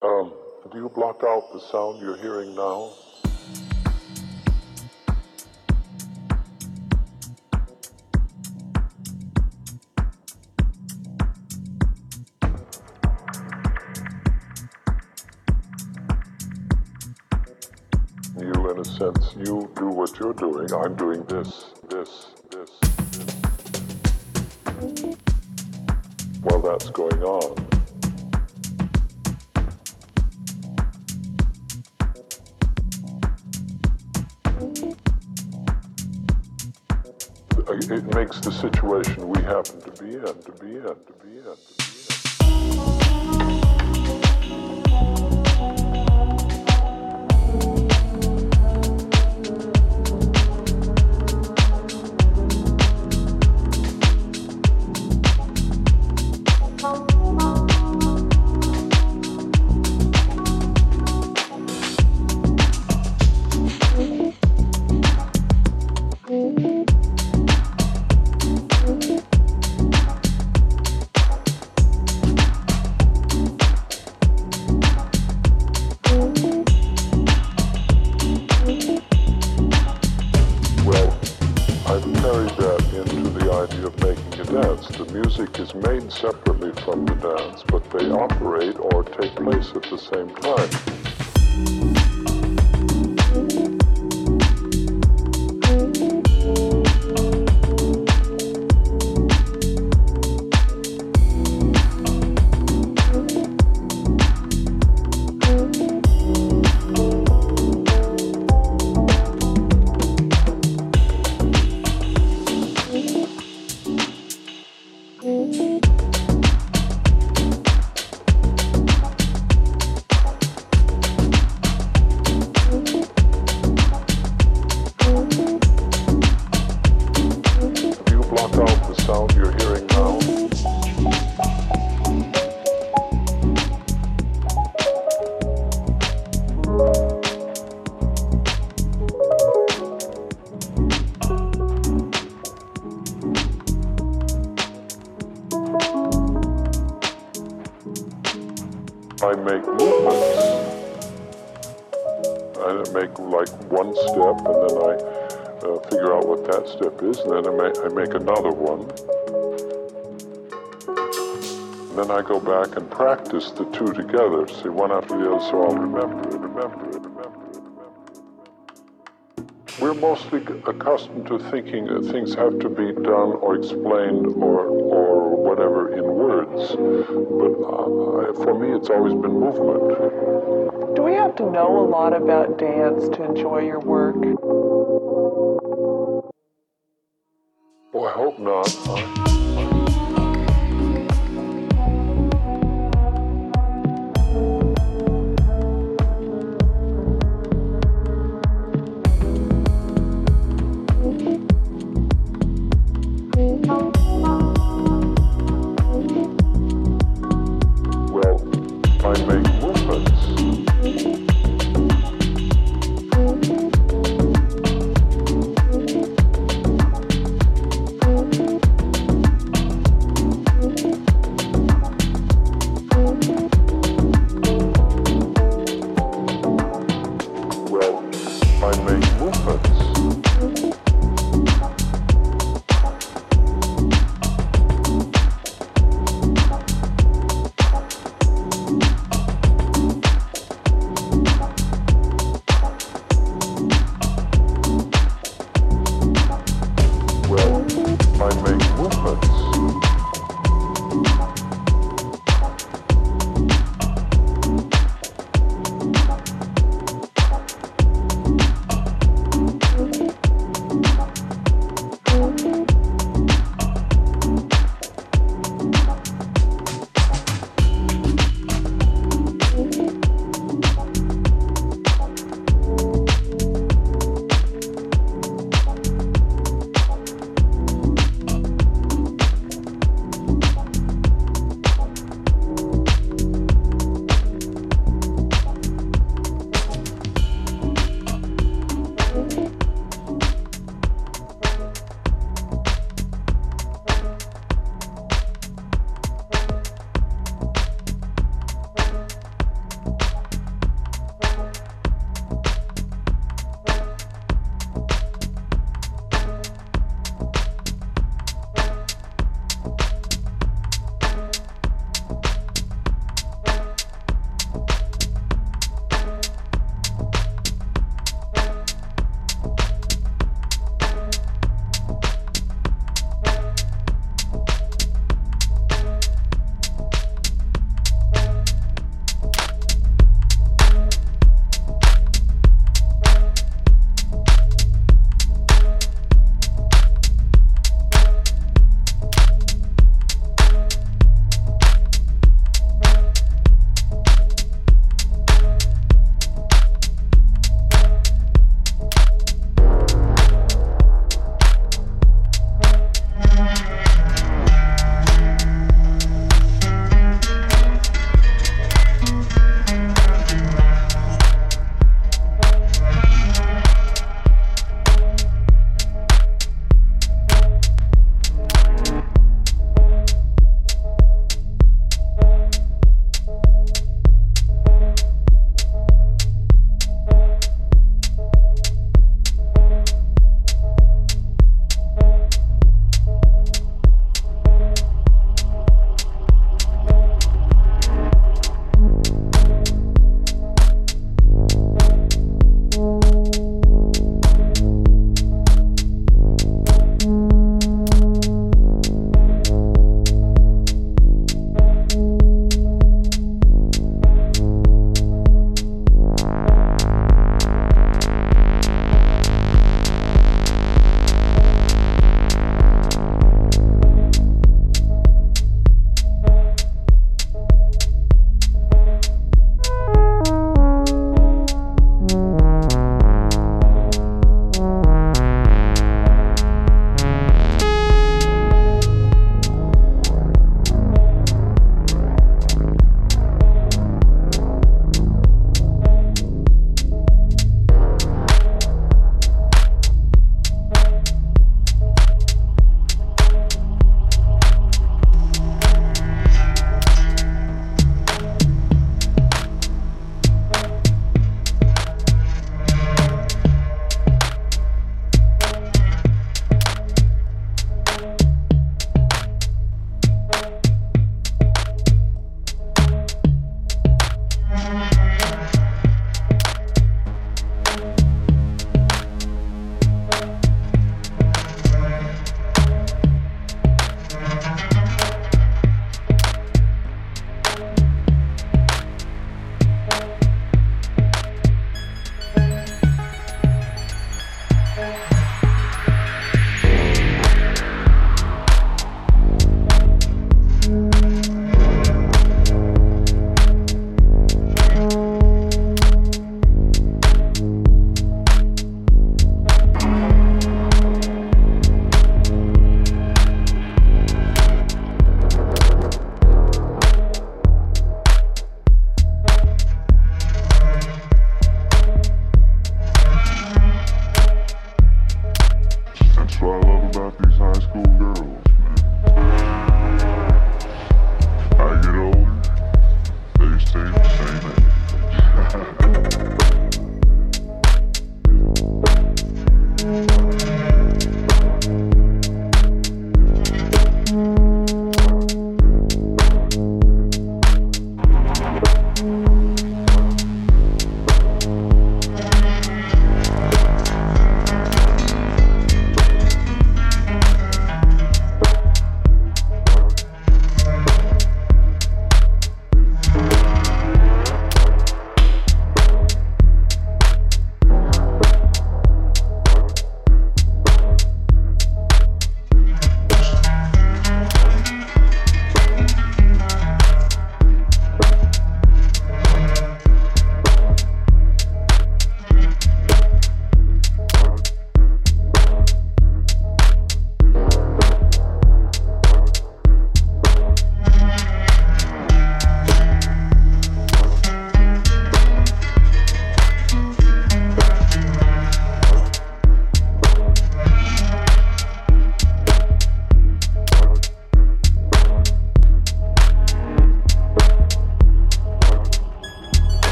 Um, do you block out the sound you're hearing now? You, in a sense, you do what you're doing. I'm doing this, this, this, this. While that's going on. It makes the situation we happen to be in, to be in, to be in, to then I go back and practice the two together, see one after the other, so I'll remember it, remember it, remember it, remember it. We're mostly accustomed to thinking that things have to be done or explained or, or whatever in words. But uh, I, for me, it's always been movement. Do we have to know a lot about dance to enjoy your work? Oh, I hope not.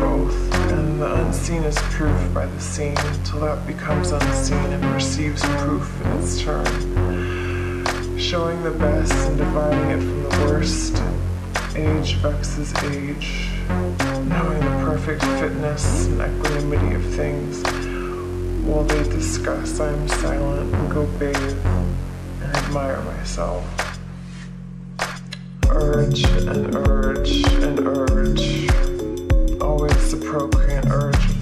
Both, and the unseen is proof by the seen, till that becomes unseen and receives proof in its turn. Showing the best and dividing it from the worst. Age vexes age, knowing the perfect fitness and equanimity of things. While they discuss, I am silent and go bathe and admire myself. Urge and urge and urge, always the procreant urge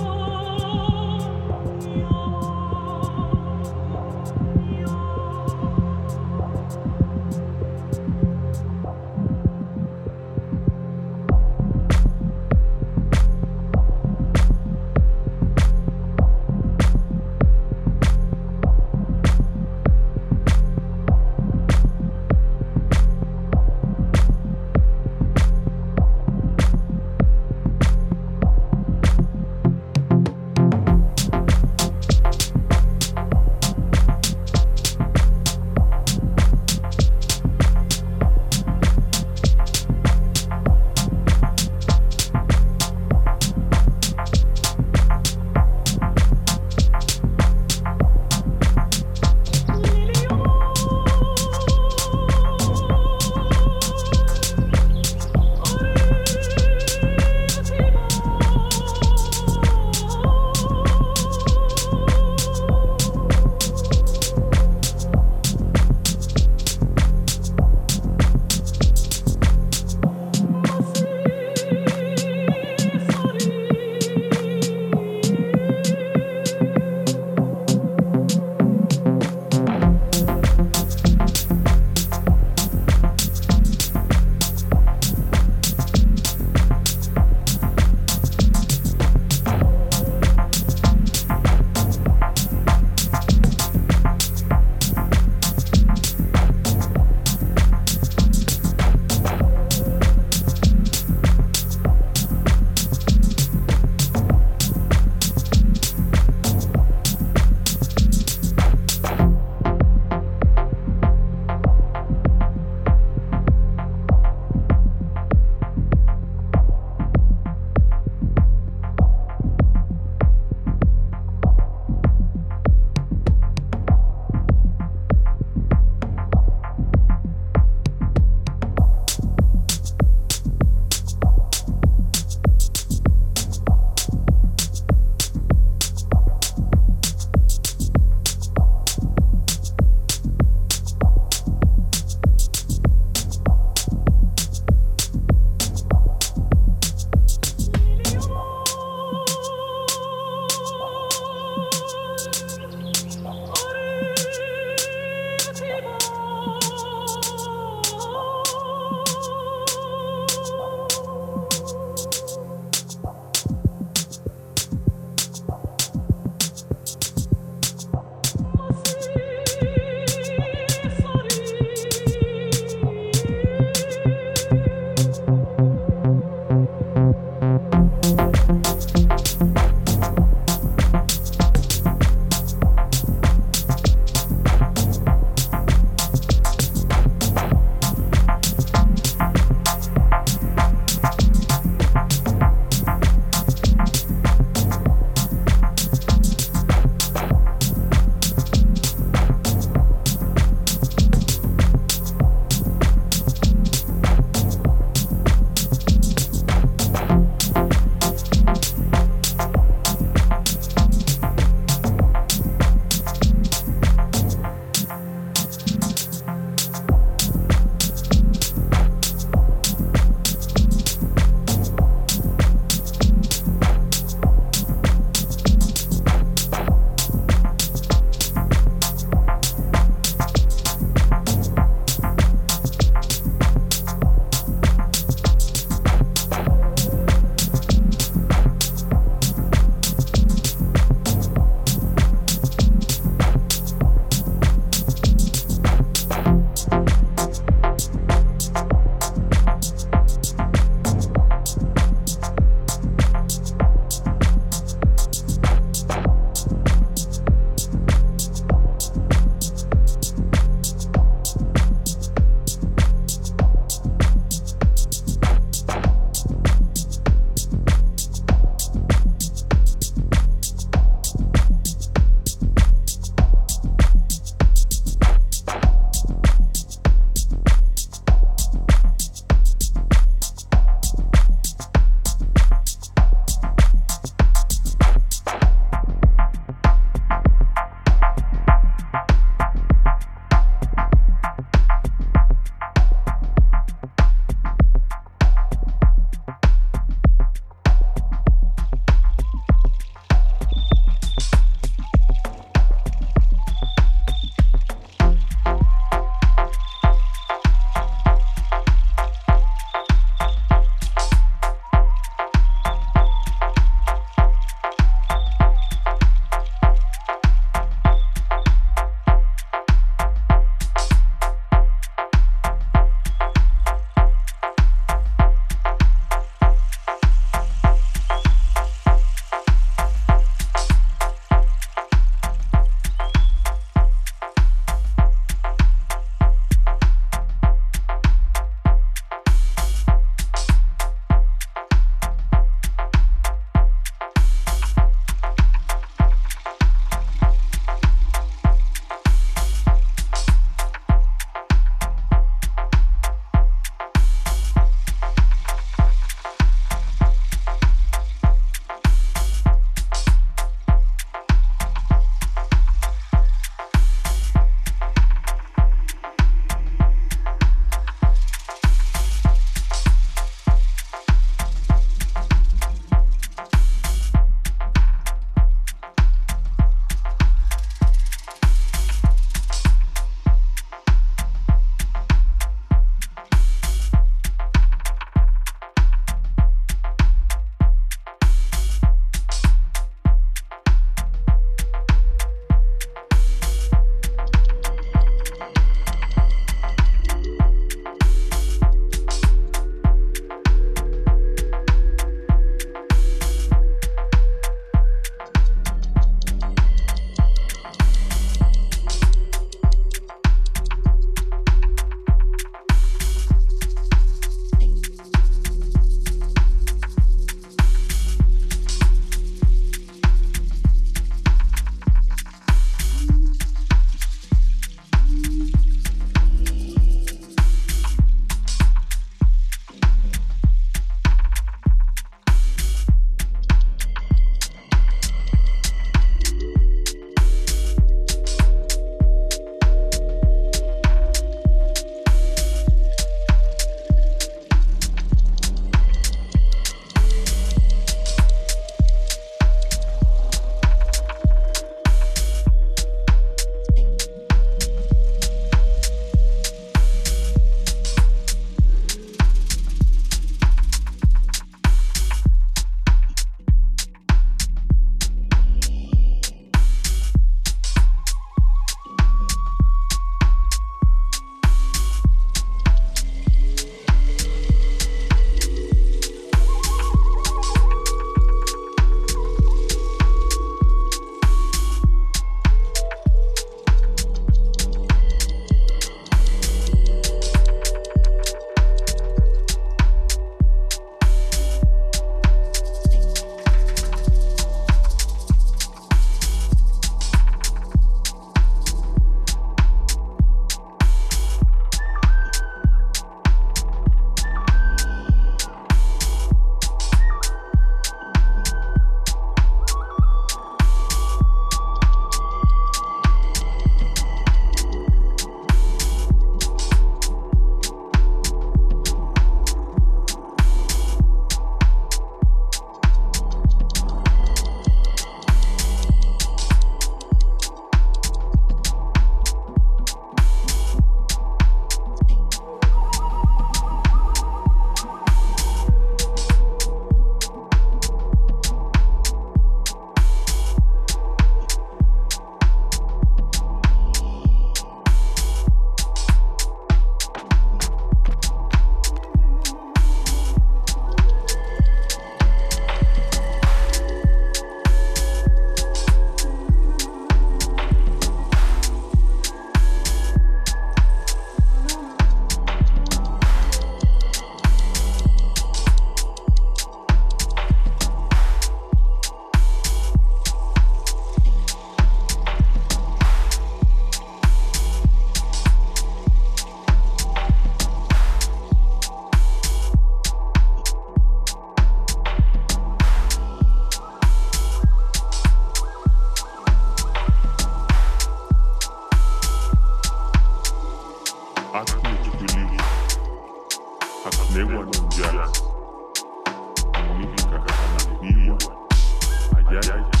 Ayaya. Ikwigana.